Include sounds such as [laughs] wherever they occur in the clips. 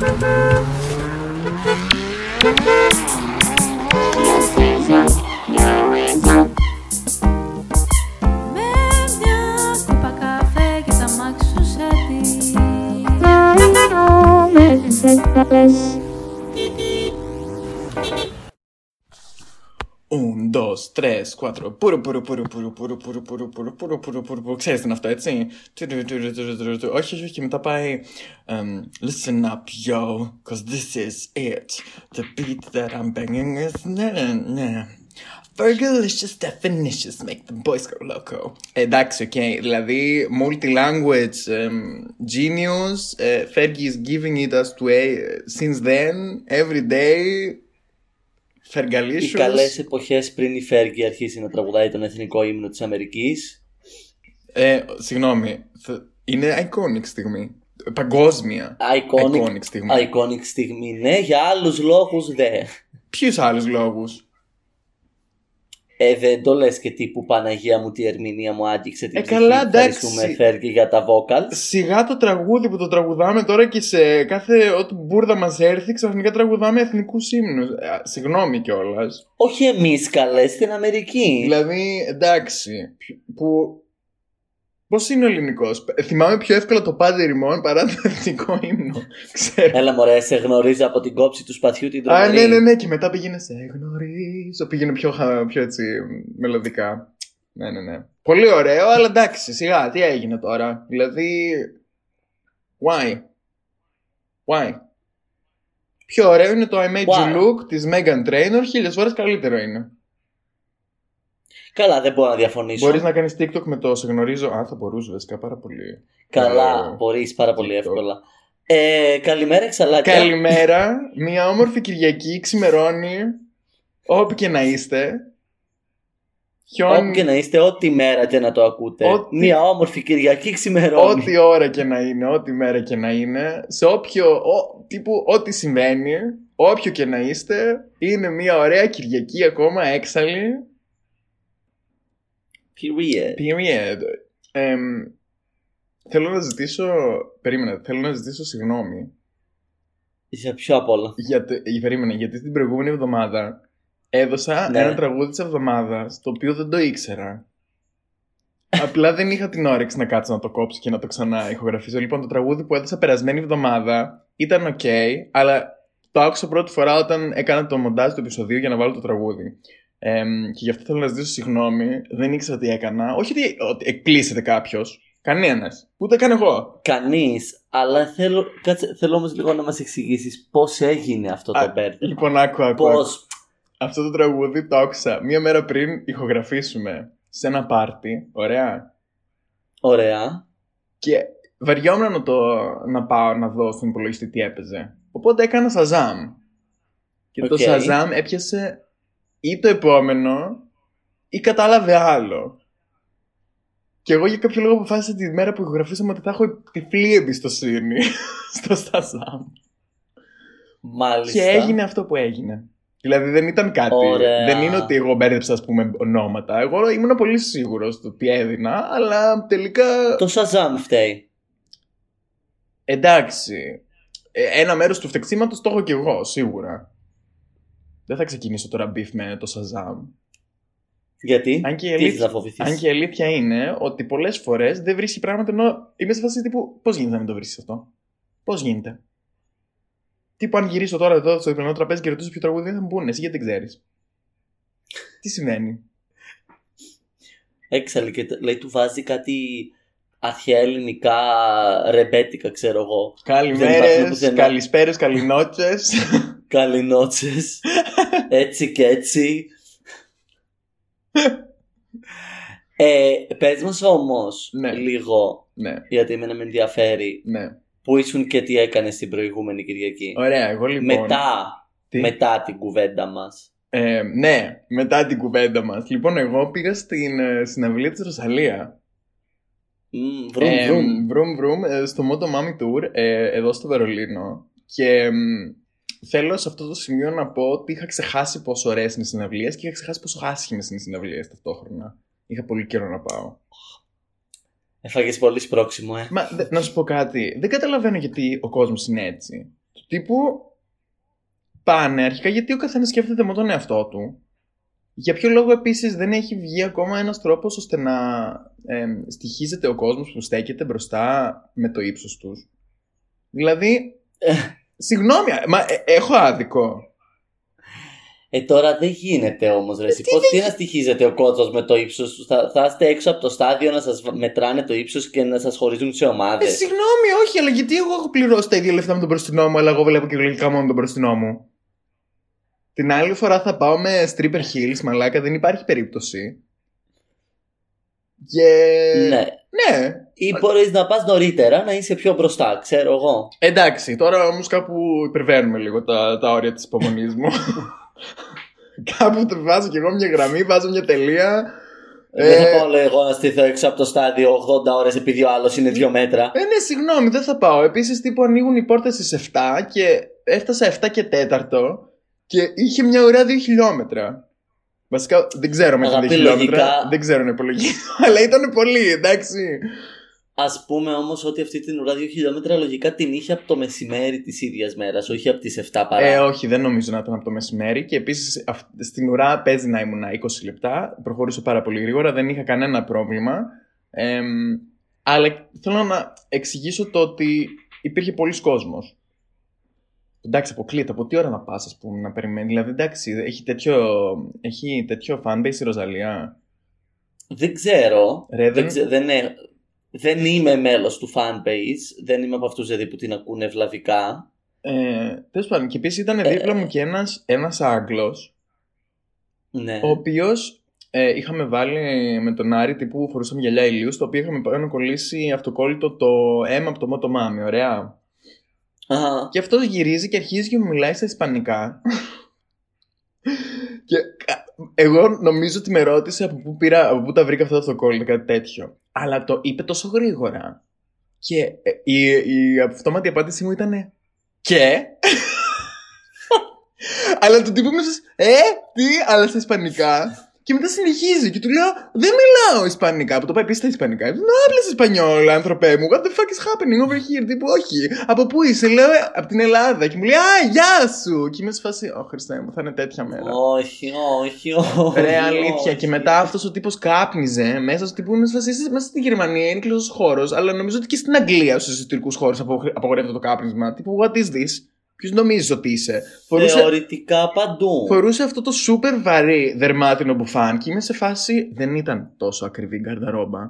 Thank you. 3, 4, puru, puru, puru, puru, puru, puru, puru, puru, puru, puru, puru, puru. ξέρεις την αυτό, έτσι. Όχι, όχι, όχι, μετά πάει, listen up, yo, cause this is it. The beat that I'm banging is, ναι, ναι. Fergalicious definitions make the boys go loco. Εντάξει, οκ. Okay. Δηλαδή, multi-language genius. Fergie is giving it us to a, since then, every day, Οι Fergalicious. καλές εποχές πριν η Φέργη αρχίσει να τραγουδάει τον εθνικό ύμνο της Αμερικής. Ε, συγγνώμη. Th- Είναι iconic στιγμή. Παγκόσμια. Iconic, Iconic στιγμή. iconic στιγμή, ναι, για άλλους λόγους δε. Ποιους άλλους λόγους; Ε, δεν το λες και τύπου Παναγία μου, τη ερμηνεία μου άγγιξε την Ε, ψυχή. καλά, εντάξει. Ευχαριστούμε Φέργη για τα vocals. Σιγά το τραγούδι που το τραγουδάμε τώρα και σε κάθε ό,τι μπουρδα μας έρθει, ξαφνικά τραγουδάμε εθνικούς ύμνους. Συγγνώμη κιόλας. Όχι εμείς καλές, στην Αμερική. Δηλαδή, εντάξει. Που. Πώς είναι ο ελληνικός; Θυμάμαι πιο εύκολα το πάντε ρημών παρά το εθνικό ύμνο. [laughs] Ξέρω. Έλα μωρέ, σε γνωρίζω από την κόψη του σπαθιού την Α, τρομερή. ναι, ναι, ναι. Και μετά πήγαινε σε γνωρίζω. Πήγαινε πιο, χα- πιο έτσι μελωδικά. Ναι, ναι, ναι. Πολύ ωραίο, αλλά εντάξει, σιγά, τι έγινε τώρα; Δηλαδή. Why? Why? Πιο ωραίο είναι το I Made Why? You Look της Megan Trainor, χίλιες φορές καλύτερο είναι. Καλά, δεν μπορώ να διαφωνήσω. Μπορείς να κάνεις TikTok με το σε γνωρίζω. Α, θα μπορούσε βασικά πάρα πολύ. Καλά, Ε, μπορείς πάρα πολύ TikTok. εύκολα. Ε, καλημέρα, ξαλάκια. Καλημέρα, μια όμορφη Κυριακή, ξημερώνει, όπου και να είστε. Χιόνι, Όπου και να είστε, ό,τι μέρα και να το ακούτε. Ό,τι- Μια όμορφη Κυριακή ξημερώνει. Ό,τι ώρα και να είναι, ό,τι μέρα και να είναι, σε όποιο, ο, τύπου, ό,τι συμβαίνει, όποιο και να είστε, είναι μια ωραία Κυριακή ακόμα έξαλλη. Period. Period. Εμ, θέλω να ζητήσω, περίμενα, θέλω να ζητήσω συγγνώμη. Για ποιο απ' όλα. Για, το- για- περίμενα, γιατί την προηγούμενη εβδομάδα έδωσα Ναι. ένα τραγούδι της εβδομάδας, το οποίο δεν το ήξερα. Απλά δεν είχα την όρεξη να κάτσω να το κόψω και να το ξανά ηχογραφήσω. Λοιπόν, το τραγούδι που έδωσα περασμένη εβδομάδα ήταν ok, αλλά το άκουσα πρώτη φορά όταν έκανα το μοντάζ του επεισοδίου για να βάλω το τραγούδι. Εμ, και γι' αυτό θέλω να ζητήσω συγγνώμη. Δεν ήξερα τι έκανα. Όχι ότι, ότι εκπλήσεται κάποιος. Κανένας. Ούτε καν εγώ. Κανείς, αλλά θέλω, κάτσε, θέλω όμως λίγο να μας εξηγήσεις πώς έγινε αυτό το Α, μπέρδεμα. Λοιπόν, άκου, άκου. Πώς; άκου. Αυτό το τραγούδι το άκουσα μία μέρα πριν ηχογραφήσουμε σε ένα πάρτι. Ωραία. Ωραία. Και βαριόμουν να, το, να πάω να δω στον υπολογιστή τι έπαιζε. Οπότε έκανα Shazam. Και το Οκ. Shazam έπιασε ή το επόμενο ή κατάλαβε άλλο. Και εγώ για κάποιο λόγο αποφάσισα τη μέρα που ηχογραφήσαμε ότι θα έχω τυφλή εμπιστοσύνη [laughs] στο Shazam. Μάλιστα. Και έγινε αυτό που έγινε. Δηλαδή δεν ήταν κάτι. Ωραία. Δεν είναι ότι εγώ μπέρδεψα, ας πούμε, ονόματα. Εγώ ήμουν πολύ σίγουρος στο τι έδινα, αλλά τελικά. Το Shazam φταίει. Εντάξει. Ε, Ένα μέρος του φτεξίματο το έχω κι εγώ, σίγουρα. Δεν θα ξεκινήσω τώρα beef με το Shazam. Γιατί; Αν και, η Τι έχεις να αλήθεια, φοβηθείς; αν και η αλήθεια είναι ότι πολλές φορές δεν βρίσκει πράγματα ενώ είμαι σε φάση τύπου. Πώς γίνεται να μην το βρει αυτό; Πώς γίνεται; Τύπου αν γυρίσω τώρα εδώ στο διπλανό τραπέζι και ρωτήσω ποιο τραγούδι θα μου πούνε, εσύ γιατί δεν ξέρεις; Τι σημαίνει; Έξαλλη και τε- λέει του βάζει κάτι αρχαία ελληνικά ρεμπέτικα, ξέρω εγώ. Δεν υπάρχουν Καλημέρε, πουθενά. καλησπέρες, καληνότσε. [laughs] Καληνότσες. [laughs] έτσι και έτσι. [laughs] ε, πες μας όμως Ναι. λίγο, ναι, γιατί εμένα με ενδιαφέρει, ναι. που ήσουν και τι έκανες την προηγούμενη Κυριακή. Ωραία, εγώ λοιπόν. μετά, Τι; μετά την κουβέντα μας. Ε, ναι, μετά την κουβέντα μας. Λοιπόν, εγώ πήγα στην ε, συναυλία της Ρωσαλία. Μμ, Βρουμ, Ε, βρουμ. βρουμ, βρουμ, ε, στο Moto Mami Tour ε, εδώ στο Βερολίνο. Και μ, θέλω σε αυτό το σημείο να πω ότι είχα ξεχάσει πόσο ωραίες είναι οι συναυλίες και είχα ξεχάσει πόσο άσχημες είναι οι συναυλίες ταυτόχρονα. Είχα πολύ καιρό να πάω. Έφαγες πολύ σπρόξιμο, ε. Μα δε- να σου πω κάτι. Δεν καταλαβαίνω γιατί ο κόσμος είναι έτσι. τύπου πάνε αρχικά γιατί ο καθένας σκέφτεται μόνο τον εαυτό του. Για ποιο λόγο επίσης δεν έχει βγει ακόμα ένας τρόπος ώστε να ε, στοιχίζεται ο κόσμος που στέκεται μπροστά με το ύψος τους. Δηλαδή, συγγνώμη, μα ε, έχω άδικο. Ε, τώρα δεν γίνεται όμως, ρε. εσύ. Πώς, τι να στοιχίζετε ο κόσμος με το ύψος. Θα, θα είστε έξω από το στάδιο να σας μετράνε το ύψος και να σας χωρίζουν σε ομάδες. Ε, συγγνώμη, όχι, αλλά γιατί εγώ έχω πληρώσει τα ίδια λεφτά με τον μπροστινό μου, αλλά εγώ βλέπω και λογικά μόνο τον μπροστινό μου. Την άλλη φορά θα πάω με stripper heels, μαλάκα, δεν υπάρχει περίπτωση. Και... Ναι. Ναι. Ή μπορείς να πας νωρίτερα να είσαι πιο μπροστά, ξέρω εγώ. Εντάξει, τώρα όμως κάπου υπερβαίνουμε λίγο τα, τα όρια της υπομονής μου. [laughs] κάπου το βάζω κι εγώ μια γραμμή, βάζω μια τελεία. Δεν θα Ε, πάω λέω, εγώ να στηθώ έξω από το στάδιο 80 ώρες επειδή ο άλλος είναι 2 μέτρα. Ε, ναι, συγγνώμη, δεν θα πάω. Επίσης, τύπου ανοίγουν οι πόρτες στις 7 και έφτασα 7 και 4 και είχε μια ουρά 2 χιλιόμετρα. Βασικά δεν ξέρω με τα 2 Αγαπητοί, χιλιόμετρα. λογικά- Δεν ξέρω να υπολογίσω. [laughs] Αλλά ήταν πολύ, εντάξει. Α πούμε όμως ότι αυτή την ουρά 2 χιλιόμετρα λογικά την είχε από το μεσημέρι της ίδιας μέρας, όχι από τις 7 παρά. Ε, όχι, δεν νομίζω να ήταν από το μεσημέρι. Και επίσης στην ουρά παίζει να ήμουν 20 λεπτά. Προχωρούσε πάρα πολύ γρήγορα, δεν είχα κανένα πρόβλημα. Εμ, αλλά θέλω να εξηγήσω το ότι υπήρχε πολλοί κόσμος. Εντάξει, αποκλείεται. Από τι ώρα να πας, ας πούμε, να περιμένεις. Δηλαδή, εντάξει, έχει τέτοιο, έχει τέτοιο fanbase η Ροζαλία; Δεν ξέρω. Ρε, δεν, δεν- ξε- δεν, ε- δεν είμαι μέλος του fanbase. Δεν είμαι από αυτούς δηλαδή που την ακούνε ευλαβικά. Ε, Τέλος πάντων, και επίσης ήταν δίπλα μου και ένας, ένας Άγγλος Ναι. Ο οποίος ε, είχαμε βάλει με τον Άρη τύπου φορούσαμε γυαλιά ηλίου, στο οποίο είχαμε πάνω κολλήσει αυτοκόλλητο το αίμα από το μότο μάμι, ωραία. Αχα. Και αυτός γυρίζει και αρχίζει και μου μιλάει στα Ισπανικά. [laughs] και κα- εγώ νομίζω ότι με ρώτησε από πού, πήρα, από πού τα βρήκα αυτό το αυτοκόλλητο, κάτι τέτοιο. Αλλά το είπε τόσο γρήγορα. Και ε, η, η αυτόματη απάντησή μου ήταν Και; [laughs] αλλά το τύπο μου σας, Ε, τι, αλλά στα Ισπανικά. Και μετά συνεχίζει και του λέω Δεν μιλάω Ισπανικά. Που το πάει επίσης στα Ισπανικά. Δεν άπλες Ισπανιόλ, άνθρωπέ μου. What the fuck is happening over here; Τύπου, όχι. Από πού είσαι, λέω, «Ε, από την Ελλάδα. Και μου λέει Α, γεια σου. Και είμαι σε φάση, Ω Χριστέ μου, θα είναι τέτοια μέρα. Όχι, όχι, όχι. Ρε, αλήθεια. όχι. Και μετά αυτός ο τύπος κάπνιζε μέσα στο τύπου. Είναι σε φάση, είσαι μέσα στη Γερμανία, είναι κλειστός χώρος. Αλλά νομίζω ότι και στην Αγγλία στους εσωτερικούς χώρους απογορεύεται το κάπνισμα. Τύπου, what is this; Ποιος νομίζεις ότι είσαι; Φορούσε, Θεωρητικά παντού. φορούσε αυτό το super βαρύ δερμάτινο μπουφάν και είμαι σε φάση. Δεν ήταν τόσο ακριβή η γκαρνταρόμπα.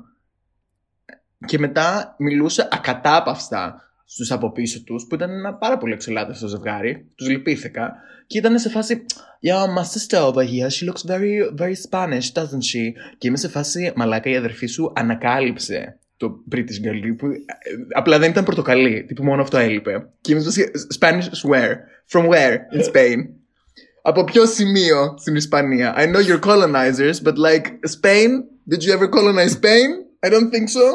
Και μετά μιλούσε ακατάπαυστα στους από πίσω τους, που ήταν ένα πάρα πολύ εξελάτευτο ζευγάρι. Τους λυπήθηκα. Και ήταν σε φάση. Yeah, my sister over here, she looks very, very Spanish, doesn't she? Και είμαι σε φάση, μαλάκα, η αδερφή σου ανακάλυψε το British girl που ε, απλά δεν ήταν πορτοκαλί, τύπου μόνο αυτό έλειπε. Και είμαι σε φάση, Spanish where? From where; In Spain? Από ποιο σημείο στην Ισπανία; I know you're colonizers, but like Spain, did you ever colonize Spain? I don't think so.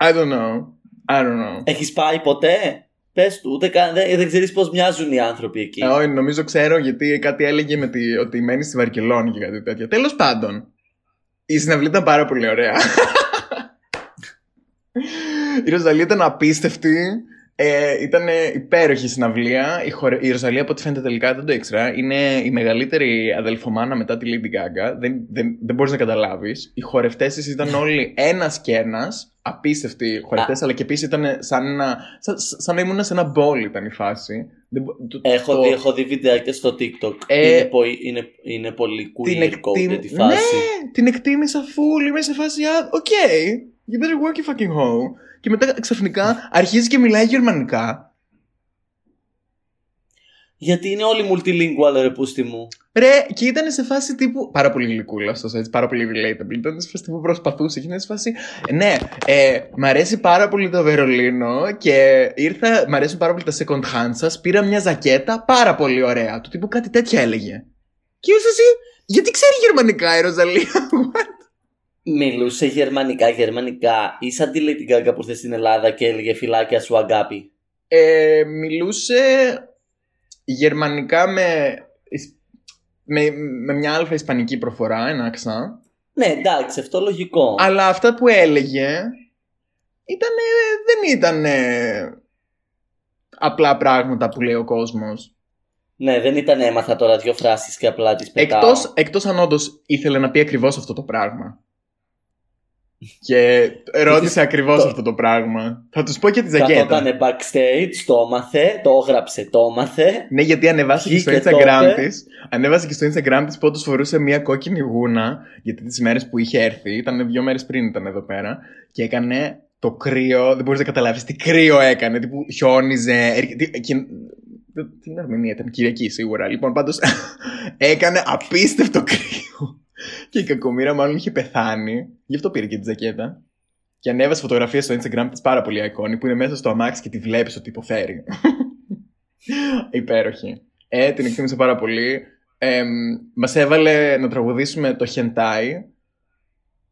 I don't know. I don't know. Έχεις πάει ποτέ; Πες του, ούτε καν, δεν, δεν ξέρεις πώς μοιάζουν οι άνθρωποι εκεί. Ε, όχι, νομίζω ξέρω γιατί κάτι έλεγε με τη, ότι μένεις στη Βαρκελόνη και κάτι τέτοιο. Τέλος πάντων, η συναυλή ήταν πάρα πολύ ωραία. [laughs] [laughs] η Ροζαλία ήταν απίστευτη. Ε, ήταν υπέροχη συναυλία. Η, χορε... η Ροζαλία, από ό,τι φαίνεται τελικά, δεν το ήξερα. Είναι η μεγαλύτερη αδελφομάνα μετά τη Lady Gaga. Δεν, δεν, δεν μπορείς να καταλάβεις. Οι χορευτές της ήταν όλοι ένας και ένας. Απίστευτοι χορευτές, αλλά και επίσης ήταν σαν, ένα, σαν, σαν να ήμουν σε ένα μπόλ ήταν η φάση. Δεν μπο- το- Έχω, το- δει, έχω δει βιντεάκια στο TikTok. Ε, είναι, πο- είναι, είναι πολύ queer coded τη φάση. Ναι, την εκτίμησα full. Είμαι σε φάση. «Α, Οκ, you better work your fucking homework. Και μετά ξαφνικά αρχίζει και μιλάει γερμανικά. Γιατί είναι όλοι multilingual ρε πούστη μου. Ρε, και ήταν σε φάση τύπου. Πάρα πολύ γλυκούλα αυτό, έτσι, πάρα πολύ relatable. Ήταν σε φάση τύπου προσπαθούσε και ήταν σε φάση. Ναι, ε, μ' αρέσει πάρα πολύ το Βερολίνο και ήρθα. Μ' αρέσουν πάρα πολύ τα second hand σας. Πήρα μια ζακέτα πάρα πολύ ωραία. Του τύπου κάτι τέτοια έλεγε. Και ήρθες εσύ. Γιατί ξέρει γερμανικά η Ροζαλία. Μιλούσε γερμανικά, γερμανικά. Ή σαν τη Lady Gaga που ήρθε στην Ελλάδα και έλεγε φυλάκια σου αγκάπη. Ε, μιλούσε γερμανικά με, με, με μια αλφα ισπανική προφορά, ένα αξά. Ναι, εντάξει, αυτό λογικό. Αλλά αυτά που έλεγε ήταν, δεν ήταν απλά πράγματα που λέει ο κόσμος. Ναι, δεν ήταν έμαθα τώρα δύο φράσεις και απλά τις πετάω. Εκτός, εκτός αν όντως ήθελε να πει ακριβώς αυτό το πράγμα. Και ρώτησε ακριβώς το- αυτό το πράγμα. Θα τους πω και τη ζακέτα. Καθότανε backstage, το έμαθε, το έγραψε, το έμαθε. Ναι, γιατί ανεβάσε και στο Βγήκε Instagram τότε. της. Ανέβασε και στο Instagram της που όντως φορούσε μια κόκκινη γούνα. Γιατί τις μέρες που είχε έρθει, ήταν δύο μέρες πριν ήταν εδώ πέρα. Και έκανε το κρύο. Δεν μπορείς να καταλάβεις τι κρύο έκανε. Τι που χιόνιζε. έρχε- τι- και- Την Αρμενία ήταν Κυριακή σίγουρα. Λοιπόν, πάντως [laughs] έκανε απίστευτο κρύο. Και η κακομήρα μάλλον είχε πεθάνει. Γι' αυτό πήρε και τη ζακέτα. Και ανέβασε φωτογραφία στο Instagram της πάρα πολύ iconic που είναι μέσα στο αμάξι και τη βλέπεις ότι υποφέρει. [laughs] Υπέροχη. Ε, την εκτίμησα πάρα πολύ. Ε, Μας έβαλε να τραγουδήσουμε το Hentai.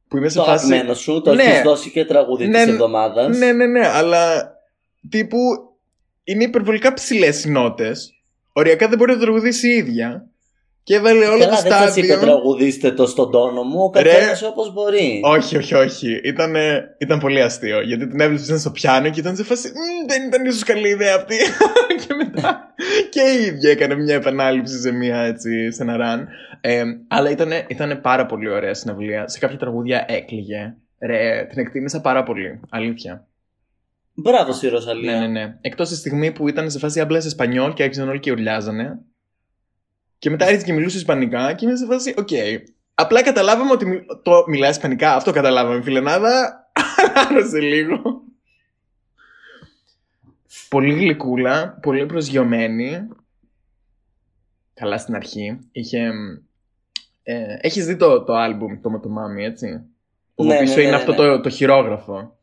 Που είμαι σε Το φάση. αγαπημένο σου, το Ναι. έχεις δώσει και τραγούδι Ναι, της ναι. εβδομάδας. Ναι, ναι, ναι, αλλά τύπου είναι υπερβολικά ψηλές οι νότες. Οριακά δεν μπορεί να το τραγουδήσει η ίδια. Και έβαλε όλο Καλά, το δεν σας είπε στάδιο. τραγουδίστε το στον τόνο μου, ο Ρε. καθένας όπως μπορεί. Όχι, όχι, όχι. Ήταν, ήταν πολύ αστείο. Γιατί την έβλεπε ήταν στο πιάνο και ήταν σε φάση. «Μμ, δεν ήταν ίσως καλή ιδέα αυτή. [laughs] και μετά. και η ίδια έκανε μια επανάληψη σε μια έτσι, σε ένα ραν. Ε, αλλά ήταν, ήταν πάρα πολύ ωραία συναυλία. Σε κάποια τραγούδια έκλαιγε. Ρε, την εκτίμησα πάρα πολύ. Αλήθεια. Μπράβο στη Ροζαλία. Ναι, ναι, ναι. Εκτός τη στιγμή που ήταν σε φάση απλά σε español και άρχισαν όλοι και ουρλιάζανε. Και μετά άρχισε και μιλούσε Ισπανικά και είμαι σε φάση, οκ. Απλά καταλάβαμε ότι μι- το μιλάει Ισπανικά. Αυτό καταλάβαμε, φιλενάδα. [laughs] Άρρωσε λίγο. Πολύ γλυκούλα, πολύ προσγειωμένη. Καλά στην αρχή. Είχε. Ε, έχεις δει το, το άλμπουμ, το με το μάμι, έτσι; Που Ναι, από πίσω ναι, ναι, είναι ναι, αυτό ναι. Το, το χειρόγραφο.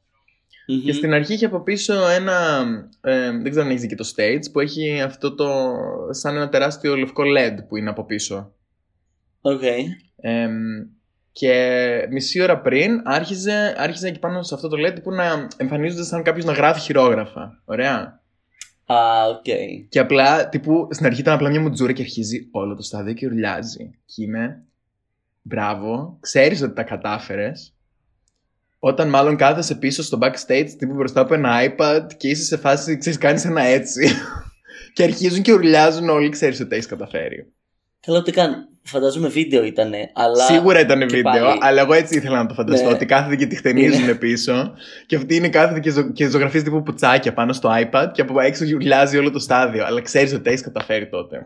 Μμμ. Και στην αρχή είχε από πίσω ένα. ε, δεν ξέρω αν έχεις δει και το stage που έχει αυτό το. σαν ένα τεράστιο λευκό LED που είναι από πίσω. Οκ. Ε, και μισή ώρα πριν άρχιζε, άρχιζε εκεί πάνω σε αυτό το LED που να εμφανίζονται σαν κάποιος να γράφει χειρόγραφα. Ωραία. Α, οκ. Και απλά, τύπου, στην αρχή ήταν απλά μια μουτζούρα και αρχίζει όλο το στάδιο και ουρλιάζει. Και είμαι, μπράβο, ξέρεις ότι τα κατάφερες. Όταν μάλλον κάθεσαι πίσω στο backstage, τύπου μπροστά από ένα iPad και είσαι σε φάση, ξέρεις, κάνεις ένα έτσι. [laughs] και αρχίζουν και ουρλιάζουν όλοι, ξέρεις ότι έχεις καταφέρει. Καλά, ούτε καν. Φαντάζομαι βίντεο ήταν, αλλά. Σίγουρα ήταν και βίντεο, πάλι- αλλά εγώ έτσι ήθελα να το φανταστώ. Ναι. Ότι κάθεται και τη χτενίζουν πίσω. Και αυτή είναι κάθεται και, ζω, και ζωγραφίζει τύπου πουτσάκια πάνω στο iPad και από έξω γιουλιάζει όλο το στάδιο. Αλλά ξέρεις ότι έχεις καταφέρει τότε.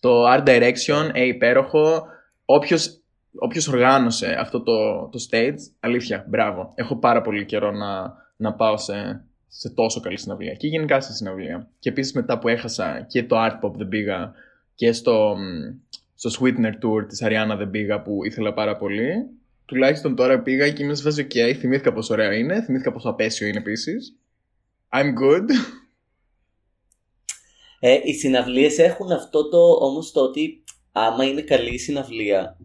Το Art Direction, ε, υπέροχο. Όποιος όποιος οργάνωσε αυτό το, το stage, αλήθεια, μπράβο. Έχω πάρα πολύ καιρό να, να πάω σε, σε τόσο καλή συναυλία. Και γενικά σε συναυλία. Και επίσης μετά που έχασα και το Art Pop δεν πήγα και στο, μ, στο Sweetener Tour της Ariana δεν πήγα που ήθελα πάρα πολύ. Τουλάχιστον τώρα πήγα και είμαι σε φάση ok, θυμήθηκα πόσο ωραίο είναι, θυμήθηκα πόσο απέσιο είναι επίσης. I'm good. Ε, οι συναυλίες έχουν αυτό το όμως το ότι άμα είναι καλή η συναυλία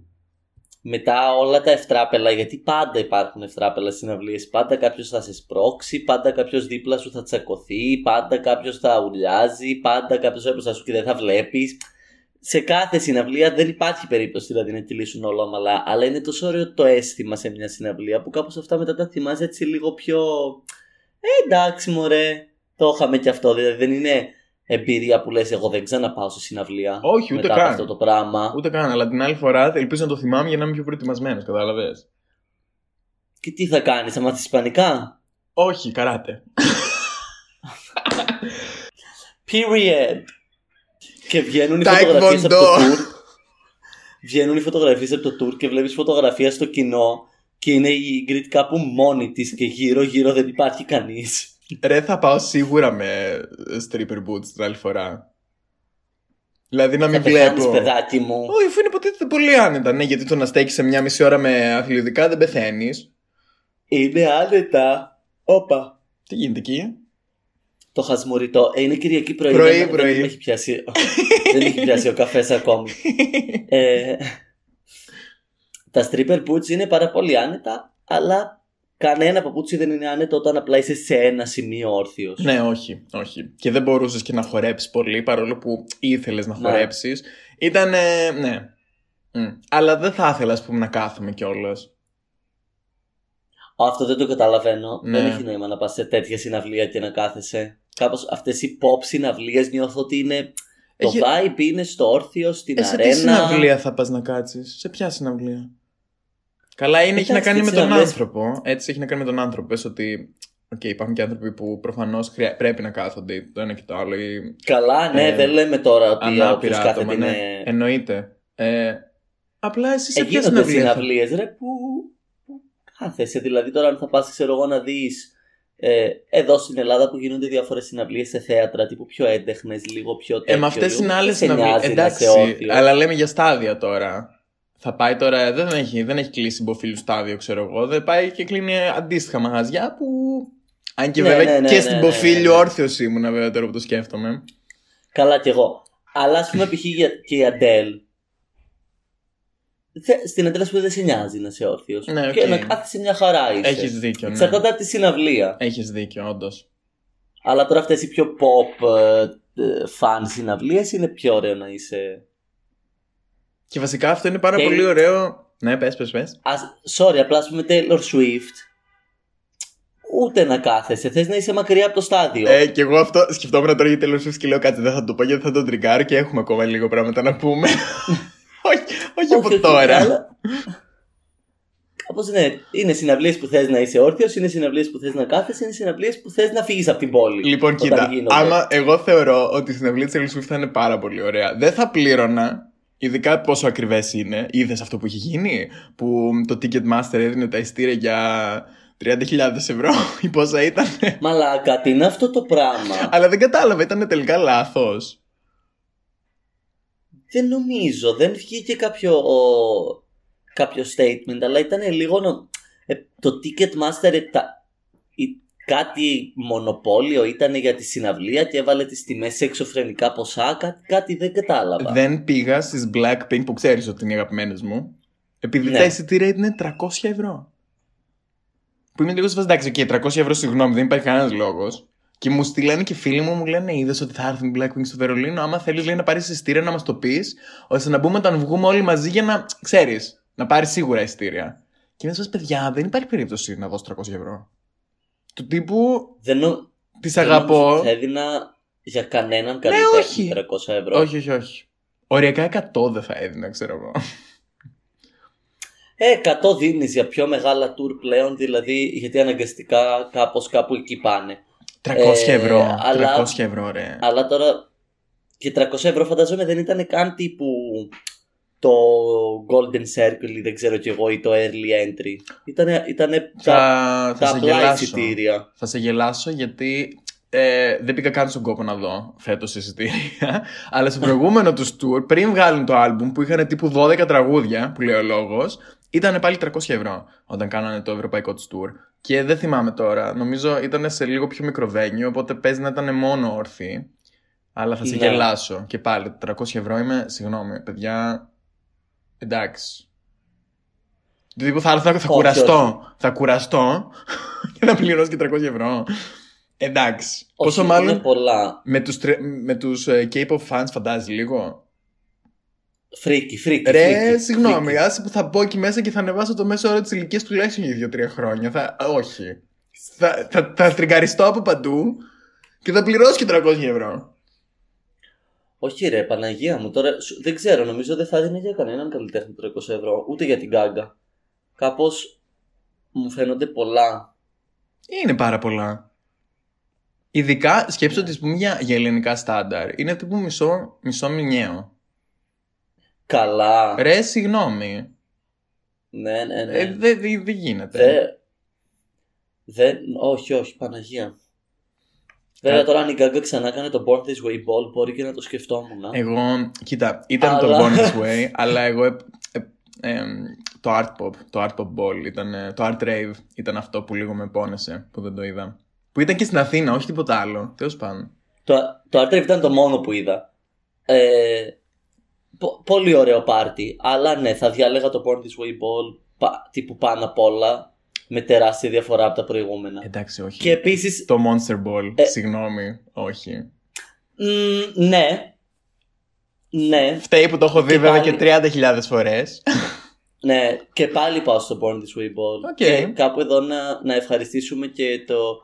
μετά όλα τα ευτράπελα, γιατί πάντα υπάρχουν ευτράπελα στις συναυλίες, πάντα κάποιος θα σε σπρώξει, πάντα κάποιος δίπλα σου θα τσακωθεί, πάντα κάποιος θα ουλιάζει, πάντα κάποιος θα μπροστά σου και δεν θα βλέπεις. Σε κάθε συναυλία δεν υπάρχει περίπτωση δηλαδή να τη λύσουν όλα ομαλά, αλλά είναι τόσο ωραίο το αίσθημα σε μια συναυλία που κάπως αυτά μετά τα θυμάσαι έτσι λίγο πιο... Ε, εντάξει μωρέ, το είχαμε και αυτό, δηλαδή δεν είναι εμπειρία που λες εγώ δεν ξαναπάω σε συναυλία Όχι, ούτε μετά από καν. αυτό το πράγμα. Ούτε καν, αλλά την άλλη φορά ελπίζω να το θυμάμαι για να είμαι πιο προετοιμασμένος, κατάλαβες. Και τι θα κάνεις, θα μάθεις ισπανικά; Όχι, καράτε. Period. Και βγαίνουν οι Taekwondo. φωτογραφίες από το tour. Βγαίνουν οι φωτογραφίες από το tour και βλέπεις φωτογραφία στο κοινό και είναι η Ingrid κάπου μόνη της και γύρω γύρω δεν υπάρχει κανείς. Ρε, θα πάω σίγουρα με stripper boots την άλλη φορά. Δηλαδή να μην θα πεθάνεις βλέπω. παιδάκι μου. Όχι, αφού είναι υποτίθεται πολύ άνετα. Ναι, γιατί το να στέκεις σε μια μισή ώρα με αθλητικά δεν πεθαίνεις. Είναι άνετα. Όπα. Τι γίνεται εκεί; Το χασμουριτό. Ε, είναι Κυριακή πρωί. Πρωί, δεν, πρωί. Δεν με έχει πιάσει, δεν με έχει πιάσει ο καφές ακόμη. [laughs] ε, τα stripper boots είναι πάρα πολύ άνετα, αλλά κανένα παπούτσι δεν είναι άνετο όταν απλά είσαι σε ένα σημείο όρθιος. ναι, όχι, όχι. Και δεν μπορούσες και να χορέψεις πολύ παρόλο που ήθελες να Ναι. χορέψεις. Ήταν. ναι. Μμ. Αλλά δεν θα ήθελα, ας πούμε, να κάθομαι κιόλας. Αυτό δεν το καταλαβαίνω. Ναι. Δεν έχει νόημα να πας σε τέτοια συναυλία και να κάθεσαι. κάπως αυτές οι pop συναυλίες νιώθω ότι είναι... Έχει- Το vibe είναι στο όρθιο, στην Ε, σε τι αρένα. συναυλία θα πας να κάτσεις, σε ποια συναυλία; Καλά είναι, έχει να Εντάξει, κάνει με τι τον συναυλίες- άνθρωπο. Έτσι έχει να κάνει με τον άνθρωπο. Πες ότι οκ, υπάρχουν και άνθρωποι που προφανώς χρειά... πρέπει να κάθονται το ένα και το άλλο. Ή Καλά, ναι, Ε, δεν λέμε τώρα ότι όποιος ανάπηρα κάθεται άτομα. είναι... Ναι, εννοείται. Ε, απλά εσύ σε Ε, ποια γίνονται συναυλία. θα- συναυλίες ρε που, που κάθεσαι. Δηλαδή τώρα αν θα πας ξέρω εγώ να δεις ε, εδώ στην Ελλάδα που γίνονται διάφορες συναυλίες σε θέατρα τύπου πιο έντεχνες, λίγο πιο τέτοιο. Ε, με αυτές λίγο, είναι άλλες δεν σε συναυλίε. νοιάζει να Εντάξει, είσαι όρθιος. αλλά λέμε για στάδια τώρα. Θα πάει τώρα, δεν έχει, δεν έχει κλείσει μποφίλου στάδιο, ξέρω εγώ. Δεν πάει και κλείνει αντίστοιχα μαγαζιά που. Αν και Ναι, βέβαια ναι, ναι, και ναι, στην ναι, Μποφίλιο ναι, ναι. όρθιος ήμουνα, βέβαια τώρα που το σκέφτομαι. Καλά κι εγώ. Αλλά ας πούμε π.χ. για- και η Αντέλ. Θε- Στην Αντέλ, ας πούμε, δεν σε νοιάζει να είσαι όρθιος. Ναι, οκ. Και να κάθεσαι μια χαρά είσαι. Έχεις δίκιο, ναι. Εξαρτάται από τη συναυλία. Έχεις δίκιο, όντως. Αλλά τώρα αυτές οι πιο pop ε, ε, fan συναυλίες είναι πιο ωραίο να είσαι. Και βασικά αυτό είναι πάρα Και- πολύ ωραίο. Ναι, πες, πες, πες. Ας, sorry, απλά ας πούμε Taylor Swift. Ούτε να κάθεσαι. Θες να είσαι μακριά από το στάδιο. Ε, και εγώ αυτό σκεφτόμουν τώρα για Taylor Swift και λέω κάτι δεν θα το πω γιατί θα τον τριγκάρω και έχουμε ακόμα λίγο πράγματα να πούμε. [laughs] όχι, όχι από τώρα. Κάπω ναι. Είναι συναυλίες που θες να είσαι όρθιος, είναι συναυλίες που θες να κάθεσαι, είναι συναυλίες που θες να φύγεις από την πόλη. Λοιπόν, όταν κοίτα, γίνονται. άμα εγώ θεωρώ ότι η συναυλία της Taylor Swift θα είναι πάρα πολύ ωραία. Δεν θα πλήρωνα, ειδικά πόσο ακριβές είναι. Είδες αυτό που είχε γίνει, που το Ticketmaster έδινε τα ειστήρια για 30.000 ευρώ; [laughs] Ή πόσα ήταν; Μαλάκα, τι είναι αυτό το πράγμα; [laughs] Αλλά δεν κατάλαβα, ήταν τελικά λάθος. δεν νομίζω, δεν βγήκε κάποιο, ο- κάποιο statement, αλλά ήταν λίγο. νο- ε, το Ticketmaster ε, τα, η- κάτι μονοπόλιο ήταν για τη συναυλία και έβαλε τις τιμές σε εξωφρενικά ποσά, κάτι, κάτι δεν κατάλαβα. Δεν πήγα στις Blackpink που ξέρεις ότι είναι οι αγαπημένες μου. Επειδή Ναι. τα εισιτήρια είναι 300 ευρώ. Που είμαι λίγο σε φάση, εντάξει, και 300 ευρώ, συγγνώμη, δεν υπάρχει κανένας λόγος. Και μου στείλανε και φίλοι μου, μου λένε: Είδες ότι θα έρθουν οι Blackpink στο Βερολίνο. Άμα θέλεις, λέει να πάρεις εισιτήρια να μας το πεις, ώστε να μπούμε όταν βγούμε όλοι μαζί για να ξέρεις, να πάρεις σίγουρα εισιτήρια. Και είμαι σε φάση, παιδιά, δεν υπάρχει περίπτωση να δώσω 300 ευρώ. Του τύπου, δεν, νο- τι δεν αγαπώ. Ναι, νόμιζα ότι Θα έδινα για κανέναν καλλιτέχνη όχι. 300 ευρώ. Όχι, όχι, όχι. Οριακά 100 δεν θα έδινα, ξέρω εγώ. Ε, 100 δίνεις για πιο μεγάλα tour πλέον, δηλαδή γιατί αναγκαστικά κάπως κάπου εκεί πάνε. 300 Ε, ευρώ. αλλά- 300 ευρώ, ρε. Αλλά τώρα και 300 ευρώ φανταζόμαι δεν ήταν καν τύπου το Golden Circle ή δεν ξέρω κι εγώ ή το Early Entry. Ήτανε, ήτανε τα, Θα, θα τα σε απλά γελάσω. εισιτήρια. Θα σε γελάσω γιατί ε, δεν πήγα καν στον κόπο να δω φέτος εισιτήρια. [laughs] αλλά στο προηγούμενο τους tour, πριν βγάλουν το album που είχαν τύπου 12 τραγούδια, που λέει ο λόγος, ήταν πάλι 300 ευρώ όταν κάνανε το ευρωπαϊκό τους tour. Και δεν θυμάμαι τώρα. Νομίζω ήταν σε λίγο πιο μικρό venue, οπότε παίζει να ήταν μόνο όρθιοι. Αλλά θα σε Ναι. γελάσω. Και πάλι 300 ευρώ είμαι, συγγνώμη, παιδιά. Εντάξει. Δηλαδή θα έρθω, θα Όχι, κουραστώ. Θα κουραστώ [laughs] για να πληρώσω και 300 ευρώ. Εντάξει. Πόσο Όχι, μάλλον Είναι πολλά. με τους, τρε- με τους ε, K-pop fans φαντάζει λίγο; Freaky, freaky. Ρε, freaky, συγγνώμη, φρίκι. άσε που θα μπω εκεί μέσα και θα ανεβάσω το μέσο όρο της ηλικίας τουλάχιστον για 2-3 χρόνια. Θα, α, όχι. Θα, θα, θα τριγκαριστώ από παντού και θα πληρώσω και 300 ευρώ. Όχι ρε, Παναγία μου, τώρα σου- δεν ξέρω, νομίζω δεν θα δίνει για κανέναν καλλιτέχνη 300 ευρώ, ούτε για την Γκάγκα. Κάπως μου φαίνονται πολλά. Είναι πάρα πολλά. Ειδικά σκέψω ότι ας πούμε, για, για ελληνικά στάνταρ είναι τύπου μισό, μισό μηνιαίο. Καλά. Ρε, συγγνώμη. Ναι, ναι, ναι. Ε, δεν δε, δε γίνεται. Δεν. Δεν. Όχι, όχι, Παναγία. Βέβαια Ε. τώρα αν η Γκάγκα ξανά έκανε το Born This Way Ball μπορεί και να το σκεφτόμουν. Εγώ, κοίτα, ήταν το Αλλά- Born This [laughs] Way, αλλά εγώ ε, ε, ε, το Art Pop, το Art Pop Ball, ήταν, ε, το Art Rave ήταν αυτό που λίγο με πόνεσε, που δεν το είδα. Που ήταν και στην Αθήνα, όχι τίποτα άλλο. Τέλος πάντων. Το, το Art Rave ήταν το μόνο που είδα. Ε, πο- πολύ ωραίο πάρτι. Αλλά ναι, θα διάλεγα το Born This Way Ball πα- τύπου πάνω απ' όλα με τεράστια διαφορά από τα προηγούμενα. Εντάξει, όχι. Και επίσης, Το Monster Ball, Ε. συγγνώμη, όχι. μ, ναι, ναι, Φταίει που το έχω δει Και βέβαια πάλι. και 30.000 φορές. [laughs] ναι, και πάλι πάω στο Born This Way Ball. OK. Και κάπου εδώ να, να ευχαριστήσουμε και το,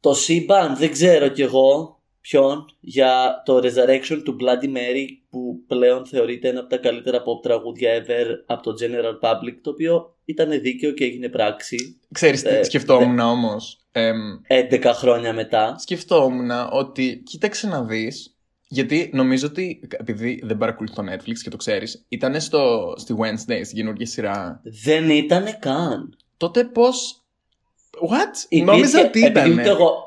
Το σύμπαν δεν ξέρω κι εγώ ποιον για το Resurrection του Bloody Mary που πλέον θεωρείται ένα από τα καλύτερα pop τραγούδια ever από το General Public το οποίο ήταν δίκαιο και έγινε πράξη Ξέρεις τι Ε, σκεφτόμουν όμως. Εμ, 11 χρόνια μετά. σκεφτόμουν ότι κοίταξε να δεις γιατί νομίζω ότι επειδή δεν παρακολουθώ το Netflix και το ξέρεις ήταν στο, στη Wednesday, στην καινούργια σειρά Δεν ήτανε καν. τότε πως What? Υπήρχε- Νόμιζα ότι επειδή ήταν ούτε, εγώ,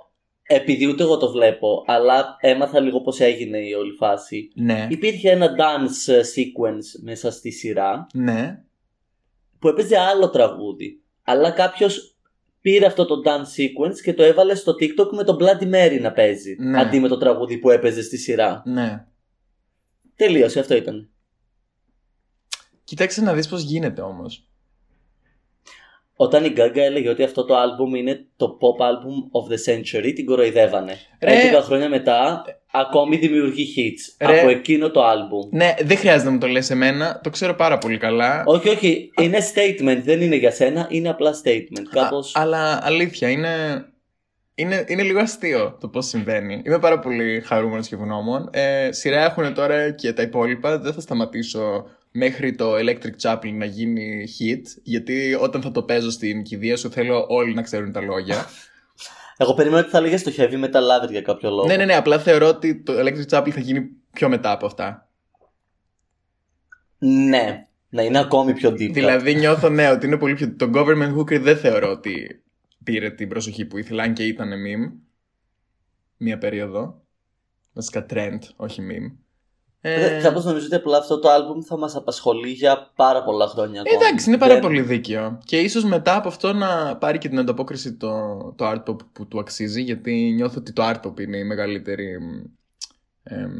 επειδή ούτε εγώ το βλέπω, αλλά έμαθα λίγο πώς έγινε η όλη φάση. Ναι, Υπήρχε ένα dance ε, sequence μέσα στη σειρά ναι που έπαιζε άλλο τραγούδι. Αλλά κάποιος πήρε αυτό το dance sequence και το έβαλε στο TikTok με τον Bloody Mary να παίζει. Ναι. Αντί με το τραγούδι που έπαιζε στη σειρά. Ναι Τελείωσε, αυτό ήταν. Κοίταξε να δεις πως γίνεται όμως Όταν η Gaga έλεγε ότι αυτό το album είναι το pop album of the century, την κοροϊδεύανε. Ρε. 11 χρόνια μετά, ακόμη δημιουργεί hits Ρε. από εκείνο το album. Ναι, δεν χρειάζεται να μου το λες εμένα, το ξέρω πάρα πολύ καλά Όχι, όχι, είναι statement, δεν είναι για σένα, είναι απλά statement. Κάπως... Α, αλλά αλήθεια, είναι, είναι, είναι λίγο αστείο το πώς συμβαίνει. Είμαι πάρα πολύ χαρούμενος και ευγνώμων. Ε, σειρά έχουν τώρα και τα υπόλοιπα. Δεν θα σταματήσω μέχρι το Electric Chaplin να γίνει hit, γιατί όταν θα το παίζω στην κηδεία σου θέλω όλοι να ξέρουν τα λόγια. [laughs] Εγώ περίμενα ότι θα έλεγε το heavy metal lover για κάποιο λόγο. ναι, ναι, ναι, απλά θεωρώ ότι το Electric Chaplin θα γίνει πιο μετά από αυτά. ναι. Να είναι ακόμη πιο deep. Δηλαδή νιώθω ναι ότι είναι πολύ πιο... Το Government Hooker δεν θεωρώ ότι πήρε την προσοχή που ήθελα, αν και ήταν meme. Μία περίοδο. Βασικά trend, όχι meme. Ε, Ε... Κάπως νομίζω ότι απλά αυτό το album θα μας απασχολεί για πάρα πολλά χρόνια ακόμη. εντάξει, είναι πάρα Δεν- πολύ δίκαιο. Και ίσως μετά από αυτό να πάρει και την ανταπόκριση το, το art pop που του αξίζει, γιατί νιώθω ότι το art pop είναι η μεγαλύτερη εμ,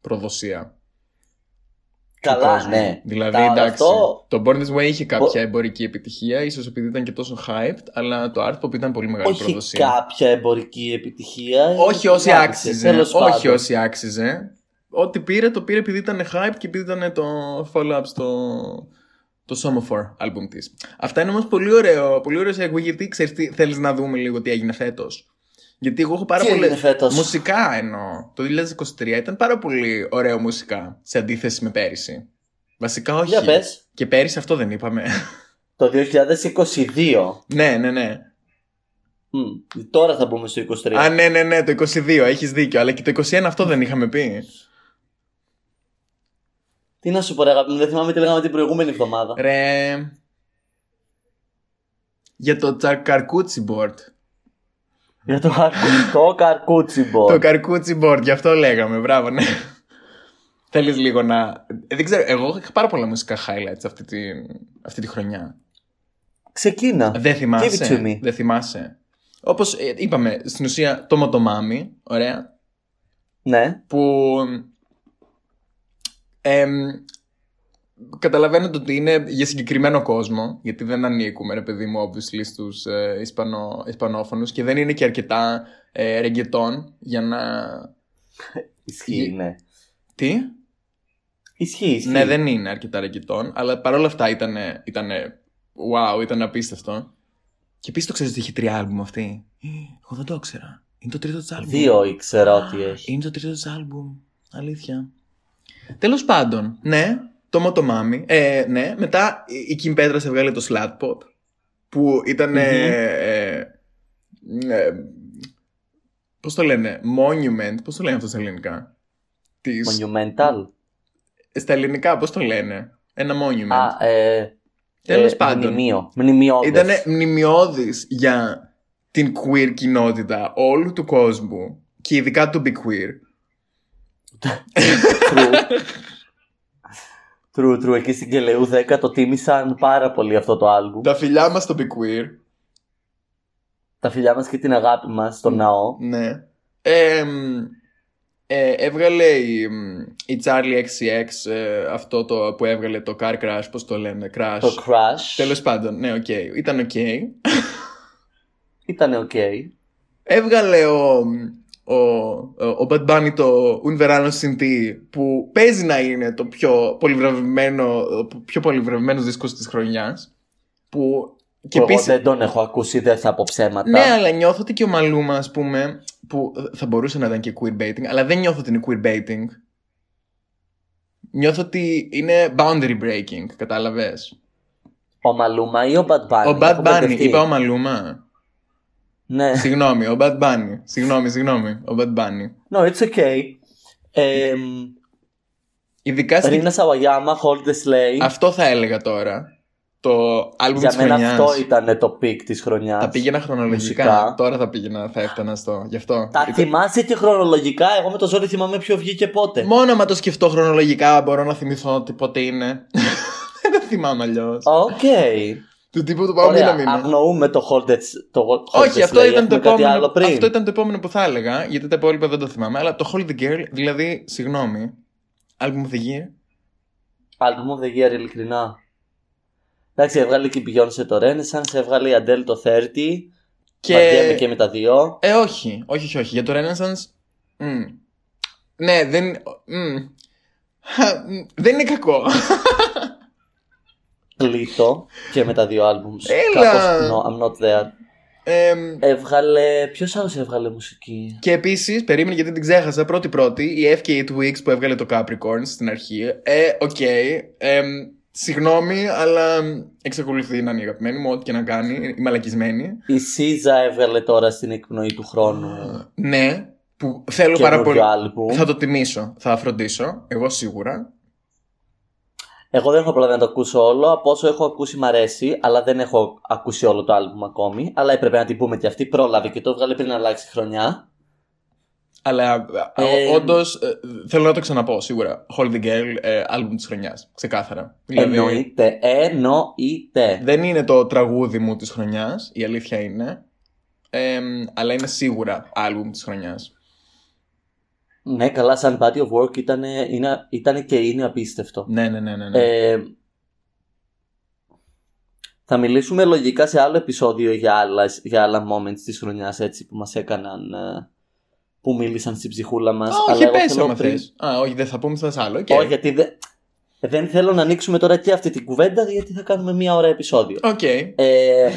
προδοσία. του Καλά, κόσμου. ναι. Δηλαδή, Τα- εντάξει, αυτό- το Born This Way είχε κάποια Μπο- εμπορική επιτυχία, ίσως επειδή ήταν και τόσο hyped, αλλά το art pop ήταν πολύ μεγάλη Όχι προδοσία. κάποια εμπορική επιτυχία. Όχι όσοι Άξιζε, άξιζε. τέλος Όχι πάντων. όσοι άξιζε. Ό,τι πήρε, το πήρε επειδή ήταν hype και επειδή ήταν το follow-up στο το Somofor album της. Αυτά είναι όμως πολύ ωραίο, πολύ ωραίο segue γιατί ξέρεις τι θέλεις να δούμε λίγο τι έγινε φέτος. Γιατί εγώ έχω πάρα Τι πολύ... έγινε φέτος; Μουσικά εννοώ. Το 2023 ήταν πάρα πολύ ωραίο μουσικά σε αντίθεση με πέρυσι. Βασικά όχι. Για πες. Και πέρυσι αυτό δεν είπαμε. Το 2022. ναι, ναι, ναι. Μμ, Τώρα θα μπούμε στο 23. Α, ναι, ναι, ναι, το 22, έχεις δίκιο. Αλλά και το 21 αυτό δεν είχαμε πει. Τι να σου πω, ρε αγάπη μου, δεν θυμάμαι τι λέγαμε την προηγούμενη εβδομάδα. Ρε. Για το τσαρ- καρκούτσι board. Για το, καρκου- το καρκούτσι Το board. καρκούτσι board, γι' αυτό λέγαμε. Μπράβο, ναι. Θέλεις λίγο να. Ε, δεν ξέρω, εγώ είχα πάρα πολλά μουσικά highlights αυτή τη, αυτή τη χρονιά. Ξεκίνα. Δεν Give it to θυμάσαι. me. Δεν θυμάσαι. Όπως είπαμε, στην ουσία το Μοτομάμι, ωραία. Ναι. Που. Εμ, καταλαβαίνετε ότι είναι για συγκεκριμένο κόσμο, γιατί δεν ανήκουμε, ρε παιδί μου, obviously, στους ε, Ισπανο, Ισπανόφωνους και δεν είναι και αρκετά ε, ρεγκετόν για να... [laughs] Ισχύει, ναι. Τι; Ισχύει, ισχύει. Ναι, δεν είναι αρκετά ρεγκετόν, αλλά παρόλα αυτά ήταν, ήταν wow, ήταν απίστευτο. Και επίσης το ξέρεις ότι έχει τρία άλμπουμ αυτή. Ε, [gasps] Εγώ δεν το ήξερα. Είναι το τρίτο της άλμπουμ. Δύο ήξερα ότι έχει. Είναι το τρίτο της άλμπουμ. Αλήθεια. Τέλος πάντων, ναι, το Motomami. Ε, ναι, μετά η- η Kim Petras έβγαλε το Slat Pop. Που ήταν. Μμμ. ε, ε, Πώς το λένε, Monument. Πώς το λένε αυτό στα ελληνικά; Της... Monumental. Στα ελληνικά, πώς το λένε; Ένα monument. Α, ε, Τέλος ε, πάντων. Μνημείο. Μνημειώδες. Ήταν μνημειώδης για την queer κοινότητα όλου του κόσμου και ειδικά του be queer. True. True, true. Εκεί στην Κελεού 10 το τίμησαν πάρα πολύ αυτό το άλμπουμ. Τα φιλιά μας στο be queer. Τα φιλιά μας και την αγάπη μας στο ναό. Ναι. Ε, μ, ε, έβγαλε η, μ, η Charli XCX ε, αυτό το που έβγαλε το Car Crash, πώς το λένε, Crash. Το Crash Τέλος πάντων, ναι, οκ. Ήταν οκ. ήταν ok. Έβγαλε ο, ο, ο Bad Bunny το Un Verano Sin Ti, που παίζει να είναι το πιο πολυβραβευμένο, ο πιο πολυβραβευμένος δίσκος της χρονιάς που Και Εγώ επίσης- δεν τον έχω ακούσει, δεν θα πω ψέματα. Ναι, αλλά νιώθω ότι και ο Μαλούμα, ας πούμε, που θα μπορούσε να ήταν και queerbaiting, αλλά δεν νιώθω ότι είναι queerbaiting. Νιώθω ότι είναι boundary breaking, κατάλαβες; Ο Μαλούμα ή ο Bad Bunny. Ο Bad έχω Bunny, μπερδευτεί; είπα ο Μαλούμα. Ναι. Συγγνώμη, ο Bad Bunny. Συγγνώμη, συγγνώμη, ο Bad Bunny. No, it's okay. Ε, Ειδικά στην... Rina Sawayama, Hold the Slay. Αυτό θα έλεγα τώρα. Το άλμπουμ Για της μένα χρονιάς. αυτό ήταν το peak της χρονιάς. Θα πήγαινα χρονολογικά. Μουσικά. Τώρα θα πήγαινα, θα έφτανα στο. Γι' αυτό. Τα Ήταν- θυμάσαι και χρονολογικά, εγώ με το ζόρι θυμάμαι ποιο βγήκε πότε. Μόνο άμα το σκεφτώ χρονολογικά μπορώ να θυμηθώ ότι πότε είναι. [laughs] Δεν το θυμάμαι αλλιώς. Οκ. Του τύπου του πάω μήνα Ωραία, μήνα. αγνοούμε το Hold the, το hold Όχι, the αυτό Slay. ήταν, το Έχουμε κάτι επόμενο, άλλο πριν. αυτό ήταν το επόμενο που θα έλεγα, γιατί τα υπόλοιπα δεν το θυμάμαι. Αλλά το Hold the Girl, δηλαδή, συγγνώμη, album of the year. Album of the Year, ειλικρινά. Εντάξει, έβγαλε και η Beyoncé το Renaissance, έβγαλε η Adele το 30. Και... Βαριέμαι και με τα δύο. Ε, όχι, όχι, όχι, όχι. Για το Renaissance. μ. Ναι, δεν. μ. Χα, μ, δεν είναι κακό. Κλείτο και με τα δύο albums. Έλα. Κάπως, no, I'm not there. Εμ, Έβγαλε. Ποιος άλλος έβγαλε μουσική; και επίσης, περίμενε γιατί την ξέχασα. Πρώτη-πρώτη, η FKA Twigs που έβγαλε το Caprisongs στην αρχή. Ε, οκ. εμ, συγγνώμη, αλλά εξακολουθεί να είναι η αγαπημένη μου, ό,τι και να κάνει. Η μαλακισμένη. Η SZA έβγαλε τώρα στην εκπνοή του χρόνου. Ναι, που θέλω πάρα πολύ. Άλμπου. Θα το τιμήσω, θα φροντίσω. Εγώ σίγουρα. Εγώ δεν έχω προλάβει να το ακούσω όλο. Από όσο έχω ακούσει, μ' αρέσει, αλλά δεν έχω ακούσει όλο το άλμπουμ ακόμη. Αλλά έπρεπε να την πούμε και αυτή. Πρόλαβε και το έβγαλε πριν αλλάξει χρονιά. Αλλά Ε, όντως θέλω να το ξαναπώ σίγουρα. Hold the Girl, ε, άλμπουμ της χρονιάς. Ξεκάθαρα. Δηλαδή, Εννοείται. Εννοείται. δεν είναι το τραγούδι μου της χρονιάς, η αλήθεια είναι. Ε, αλλά είναι σίγουρα άλμπουμ της χρονιάς. Ναι, καλά, σαν body of work ήταν, είναι, ήταν και είναι απίστευτο. Ναι, ναι, ναι. ναι, ναι. Ε, θα μιλήσουμε λογικά σε άλλο επεισόδιο για άλλα, για άλλα moments της χρονιάς έτσι που μας έκαναν ε, που μίλησαν στην ψυχούλα μας. Α, αλλά όχι, εγώ πες θέλω άμα πριν- θες. Α, όχι, δεν θα πούμε σε άλλο. οκ. Όχι, γιατί δεν, δεν θέλω να ανοίξουμε τώρα και αυτή την κουβέντα γιατί θα κάνουμε μία ώρα επεισόδιο. Οκ. Ε,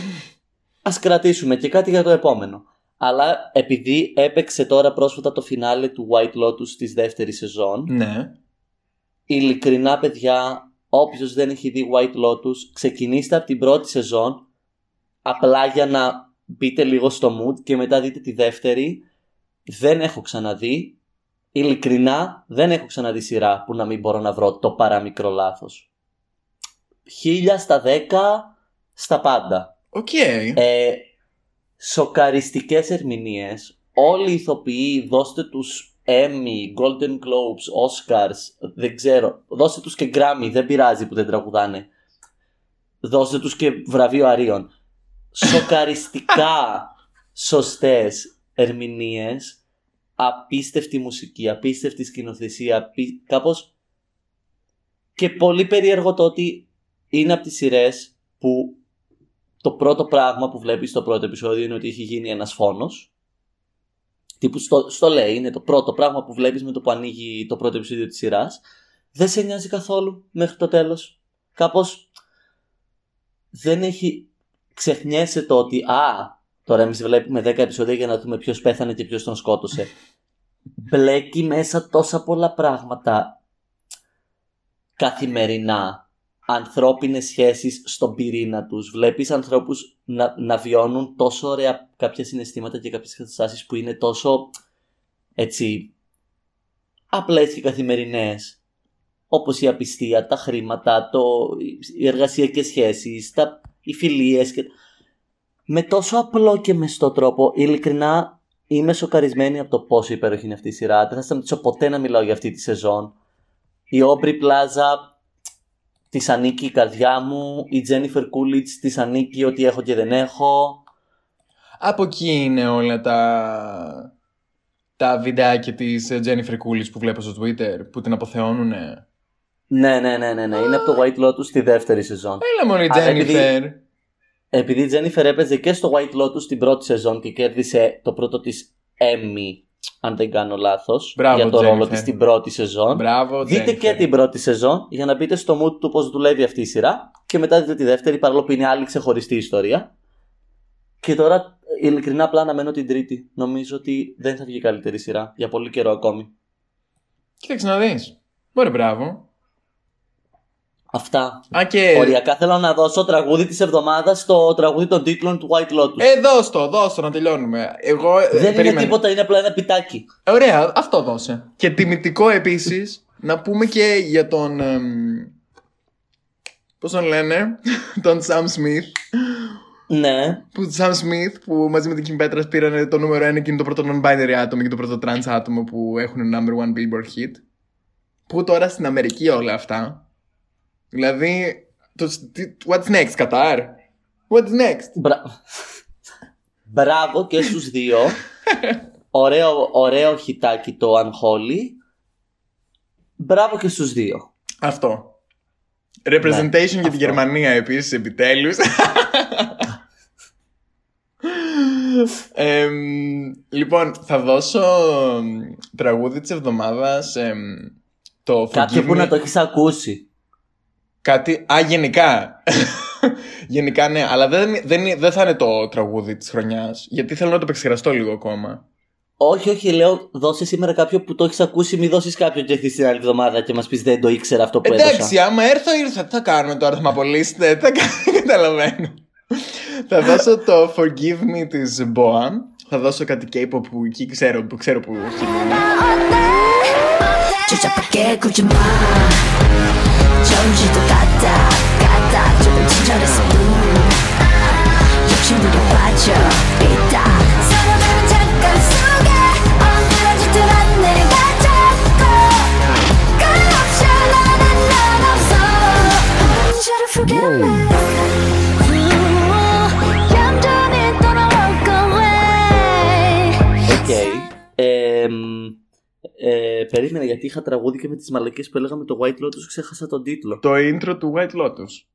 ας κρατήσουμε και κάτι για το επόμενο. Αλλά επειδή έπαιξε τώρα πρόσφατα το φινάλε του White Lotus της δεύτερης σεζόν, Ναι. ειλικρινά παιδιά, όποιος δεν έχει δει White Lotus, ξεκινήστε από την πρώτη σεζόν, απλά για να μπείτε λίγο στο mood και μετά δείτε τη δεύτερη. Δεν έχω ξαναδεί, ειλικρινά δεν έχω ξαναδεί σειρά που να μην μπορώ να βρω το παραμικρό λάθος. Χίλια στα δέκα στα πάντα. Οκ. Ε, σοκαριστικές ερμηνείες. Όλοι οι ηθοποιοί δώστε τους Emmy, Golden Globes, Oscars, δεν ξέρω. Δώστε τους και Grammy, δεν πειράζει που δεν τραγουδάνε. Δώστε τους και βραβείο Αρίων. Σοκαριστικά σωστές ερμηνείες, απίστευτη μουσική, απίστευτη σκηνοθεσία, απί... κάπως και πολύ περίεργο το ότι είναι από τις σειρές που το πρώτο πράγμα που βλέπεις στο πρώτο επεισόδιο είναι ότι έχει γίνει ένας φόνος. Τύπου στο, στο λέει, είναι το πρώτο πράγμα που βλέπεις με το που ανοίγει το πρώτο επεισόδιο της σειράς. Δεν σε νοιάζει καθόλου μέχρι το τέλος. Κάπως δεν έχει... Ξεχνιέσαι το ότι α, τώρα εμείς βλέπουμε 10 επεισόδια για να δούμε ποιος πέθανε και ποιος τον σκότωσε. Μπλέκει μέσα τόσα πολλά πράγματα καθημερινά ανθρώπινες σχέσεις στον πυρήνα τους. Βλέπεις ανθρώπους να, να βιώνουν τόσο ωραία κάποια συναισθήματα και κάποιες καταστάσεις που είναι τόσο έτσι απλές και καθημερινές. Όπως η απιστία, τα χρήματα, το, οι εργασιακές σχέσεις, τα, οι φιλίες. Και... Με τόσο απλό και μεστό τρόπο, ειλικρινά είμαι σοκαρισμένη από το πόσο υπέροχη είναι αυτή η σειρά. Δεν θα σταματήσω ποτέ να μιλάω για αυτή τη σεζόν. Η Aubrey Plaza της ανήκει η καρδιά μου, η Jennifer Coolidge της ανήκει ότι έχω και δεν έχω. Από εκεί είναι όλα τα. τα βιντεάκια της Jennifer Coolidge που βλέπω στο Twitter που την αποθεώνουνε; Ναι, ναι, ναι, ναι, ναι. είναι από το White Lotus στη δεύτερη σεζόν. Έλα μόνο η Αλλά επειδή- Jennifer. Επειδή η Jennifer έπαιζε και στο White Lotus την πρώτη σεζόν και κέρδισε το πρώτο της Emmy αν δεν κάνω λάθος, Μπράβο, για το ρόλο Jennifer. της στην πρώτη σεζόν. Μπράβο, Δείτε Jennifer. και την πρώτη σεζόν για να μπείτε στο mood του πώς δουλεύει αυτή η σειρά και μετά δείτε τη δεύτερη παρόλο που είναι άλλη ξεχωριστή ιστορία. Και τώρα ειλικρινά απλά αναμένω την τρίτη. Νομίζω ότι δεν θα βγει καλύτερη σειρά για πολύ καιρό ακόμη. Κοίταξε να δεις. Μπορεί, μπράβο. Αυτά. Α, και... Οριακά θέλω να δώσω τραγούδι της εβδομάδας στο τραγούδι των τίτλων του White Lotus. Ε, δώσ' το, δώσ' το να τελειώνουμε. Εγώ. ε, δεν είναι περίμενε. τίποτα, είναι απλά ένα πιτάκι. Ωραία, αυτό δώσε. Και τιμητικό επίσης να πούμε και για τον. Πώς τον λένε, [laughs] τον Sam Smith. Ναι. Που Sam Smith που μαζί με την Kim Petras πήραν το νούμερο 1 και είναι το πρώτο non-binary άτομο και το πρώτο trans άτομο που έχουν number one billboard hit. Που τώρα στην Αμερική όλα αυτά. Δηλαδή. Το, τι- what's next, Qatar? What's next? Μπρα... [laughs] Μπράβο και στους δύο. [laughs] ωραίο, ωραίο χιτάκι το Unholy. Μπράβο και στους δύο. Αυτό. Representation για την Ναι, αυτό. Γερμανία επίσης επιτέλους. [laughs] Εμ, λοιπόν, θα δώσω εμ, τραγούδι της εβδομάδας εμ, το Κάποιο Forgive που Me. να το έχεις ακούσει. Κάτι... Α, γενικά. [laughs] γενικά ναι, αλλά δεν, δεν, δεν θα είναι το τραγούδι της χρονιάς. Γιατί θέλω να το επεξεργαστώ λίγο ακόμα. Όχι, όχι, λέω δώσε σήμερα κάποιο που το έχεις ακούσει, μη δώσεις κάποιο και έρθεις την άλλη εβδομάδα και μας πεις δεν το ήξερα αυτό που Εντάξει, έδωσα. άμα έρθω ήρθα. Τι θα κάνουμε τώρα, θα με απολύσετε. Τι θα κάνουμε, [laughs] καταλαβαίνω. θα δώσω το Forgive Me της Boa. Θα δώσω κάτι K-pop που εκεί ξέρω που, ξέρω που 전지도 까딱 까딱 조금 친절했어 욕심부려 빠져. Περίμενα γιατί είχα τραγούδι και με τις μαλακίες που έλεγαμε το White Lotus ξέχασα τον τίτλο. Το intro του White Lotus.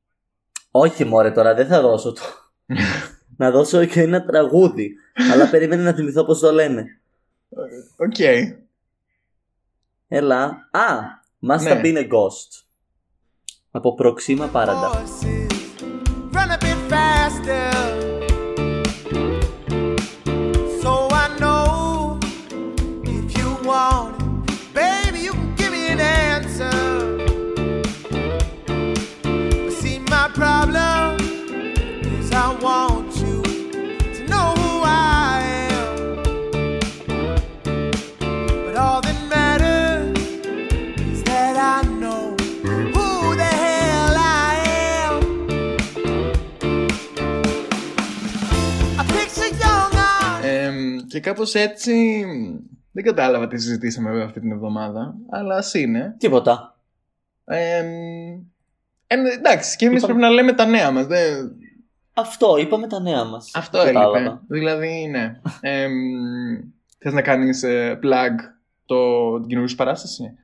Όχι μωρέ τώρα δεν θα δώσω το. [laughs] να δώσω και ένα τραγούδι. Αλλά περίμενε να θυμηθώ πώς το λένε. Οκ. Έλα. Α! Must Ναι. have been a ghost. Από προξήμα Paradise. horses run a bit faster. Κάπως έτσι δεν κατάλαβα τι συζητήσαμε βέβαια αυτή την εβδομάδα, αλλά ας είναι. Τίποτα. Εμ, ε, εντάξει, και εμείς Είπαμε- πρέπει να λέμε τα νέα μας. Δεν... Αυτό, είπαμε τα νέα μας. Αυτό Κατάλαβα. έλειπε. Δηλαδή, ναι. Εμ, θες να κάνεις ε, plug το, την καινούργια σου παράσταση;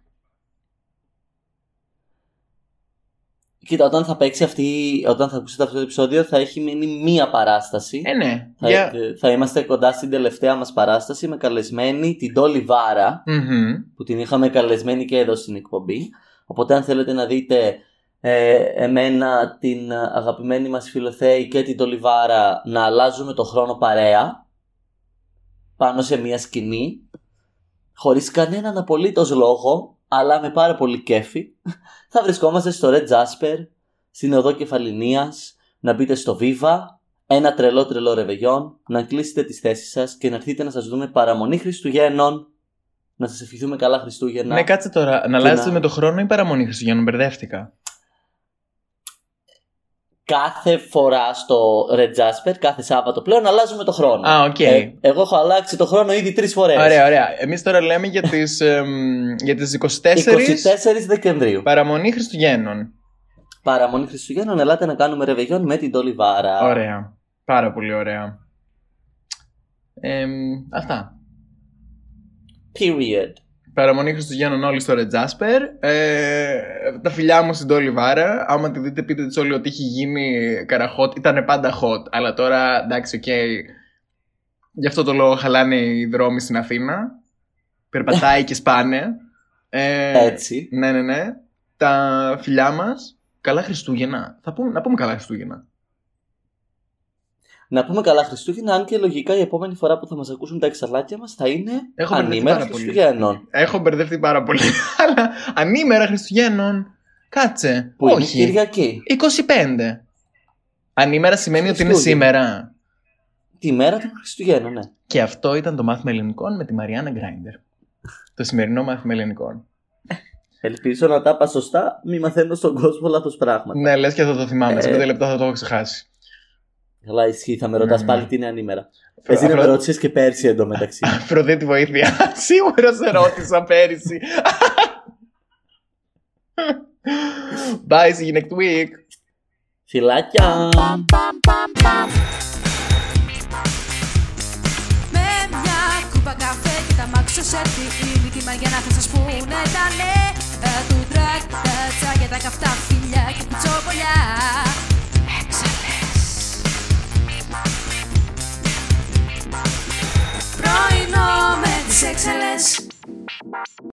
Κοίτα, όταν θα παίξει αυτή, όταν θα ακούσετε αυτό το επεισόδιο θα έχει μείνει μία παράσταση. Ε, ναι. Θα, Για... θα είμαστε κοντά στην τελευταία μας παράσταση με καλεσμένη την Τόλι Βάρα Μμμ. που την είχαμε καλεσμένη και εδώ στην εκπομπή. Οπότε αν θέλετε να δείτε ε, εμένα, την αγαπημένη μας φιλοθέη και την Τόλι Βάρα να αλλάζουμε το χρόνο παρέα πάνω σε μια σκηνή χωρίς κανέναν απολύτως λόγο αλλά με πάρα πολύ κέφι [laughs] θα βρισκόμαστε στο Red Jasper στην οδό Κεφαλινίας να μπείτε στο Viva ένα τρελό τρελό ρεβεγιόν, να κλείσετε τις θέσεις σας και να έρθετε να σας δούμε παραμονή Χριστουγέννων, να σας ευχηθούμε καλά Χριστούγεννα. Ναι, κάτσε τώρα. Να Και αλλάζετε να- με το χρόνο ή παραμονή Χριστουγέννων, μπερδεύτηκα. Κάθε φορά στο Red Jasper, κάθε Σάββατο πλέον, αλλάζουμε το χρόνο. Α, οκ. Ε, εγώ έχω αλλάξει το χρόνο ήδη τρεις φορές. Ωραία, ωραία. Εμείς τώρα λέμε για τις, [laughs] εμ, για τις 24 24 Δεκεμβρίου. παραμονή Χριστουγέννων. Παραμονή Χριστουγέννων, ελάτε να κάνουμε ρεβεγιόν με την Τόλι Βάρα. Ωραία. Πάρα πολύ ωραία. Εμ, αυτά. Period. Παραμονή Χριστουγέννων όλοι στο Red Jasper. Ε, τα φιλιά μου στην Τόλι Βάρα. Άμα τη δείτε, πείτε της όλοι ότι έχει γίνει καρα hot. Ήταν πάντα hot. Αλλά τώρα εντάξει, οκ. Γι' αυτό το λόγο χαλάνε οι δρόμοι στην Αθήνα. περπατάει και σπάνε. Ε, Έτσι. Ναι, ναι, ναι. Τα φιλιά μας, καλά Χριστούγεννα. Θα πούμε, να πούμε καλά Χριστούγεννα. Να πούμε καλά Χριστούγεννα, αν και λογικά η επόμενη φορά που θα μας ακούσουν τα εξαλάκια μας θα είναι Έχω μπερδευτεί ανήμερα πάρα πολύ. Χριστουγέννων. Έχω μπερδευτεί πάρα πολύ. [laughs] Αλλά ανήμερα Χριστουγέννων. Κάτσε. Που είναι Όχι. Κυριακή. 25. Ανήμερα σημαίνει ότι είναι Χριστούγεννα. σήμερα. Τη μέρα των Χριστουγέννων, ναι. Και αυτό ήταν το μάθημα ελληνικών με τη Μαριάννα Γκράιντερ. το σημερινό μάθημα ελληνικών. Ελπίζω να τα είπα σωστά, μη μαθαίνω στον κόσμο λάθος πράγματα. Ναι, λες και θα το θυμάμαι. Σε Ε. πέντε λεπτά θα το έχω ξεχάσει. Καλά, ισχύει, θα με ρωτάς Ναι, πάλι ναι. τι είναι ανήμερα. Αφρο- Εσύ να με αφρο- ρώτησε και πέρσι εντωμεταξύ. [laughs] Αφροδίτη βοήθεια. [laughs] Σίγουρα σε ρώτησα πέρυσι. Bye, see you next week. Φιλάκια! Με μια κούπα καφέ και τα μάξω σε φίλη τη Μαριάννα θα σας πούνε τα νέα του τρακ Τα τσάγια, τα καυτά φιλιά και κουτσόπολιά Πρωινό με τις έξαλες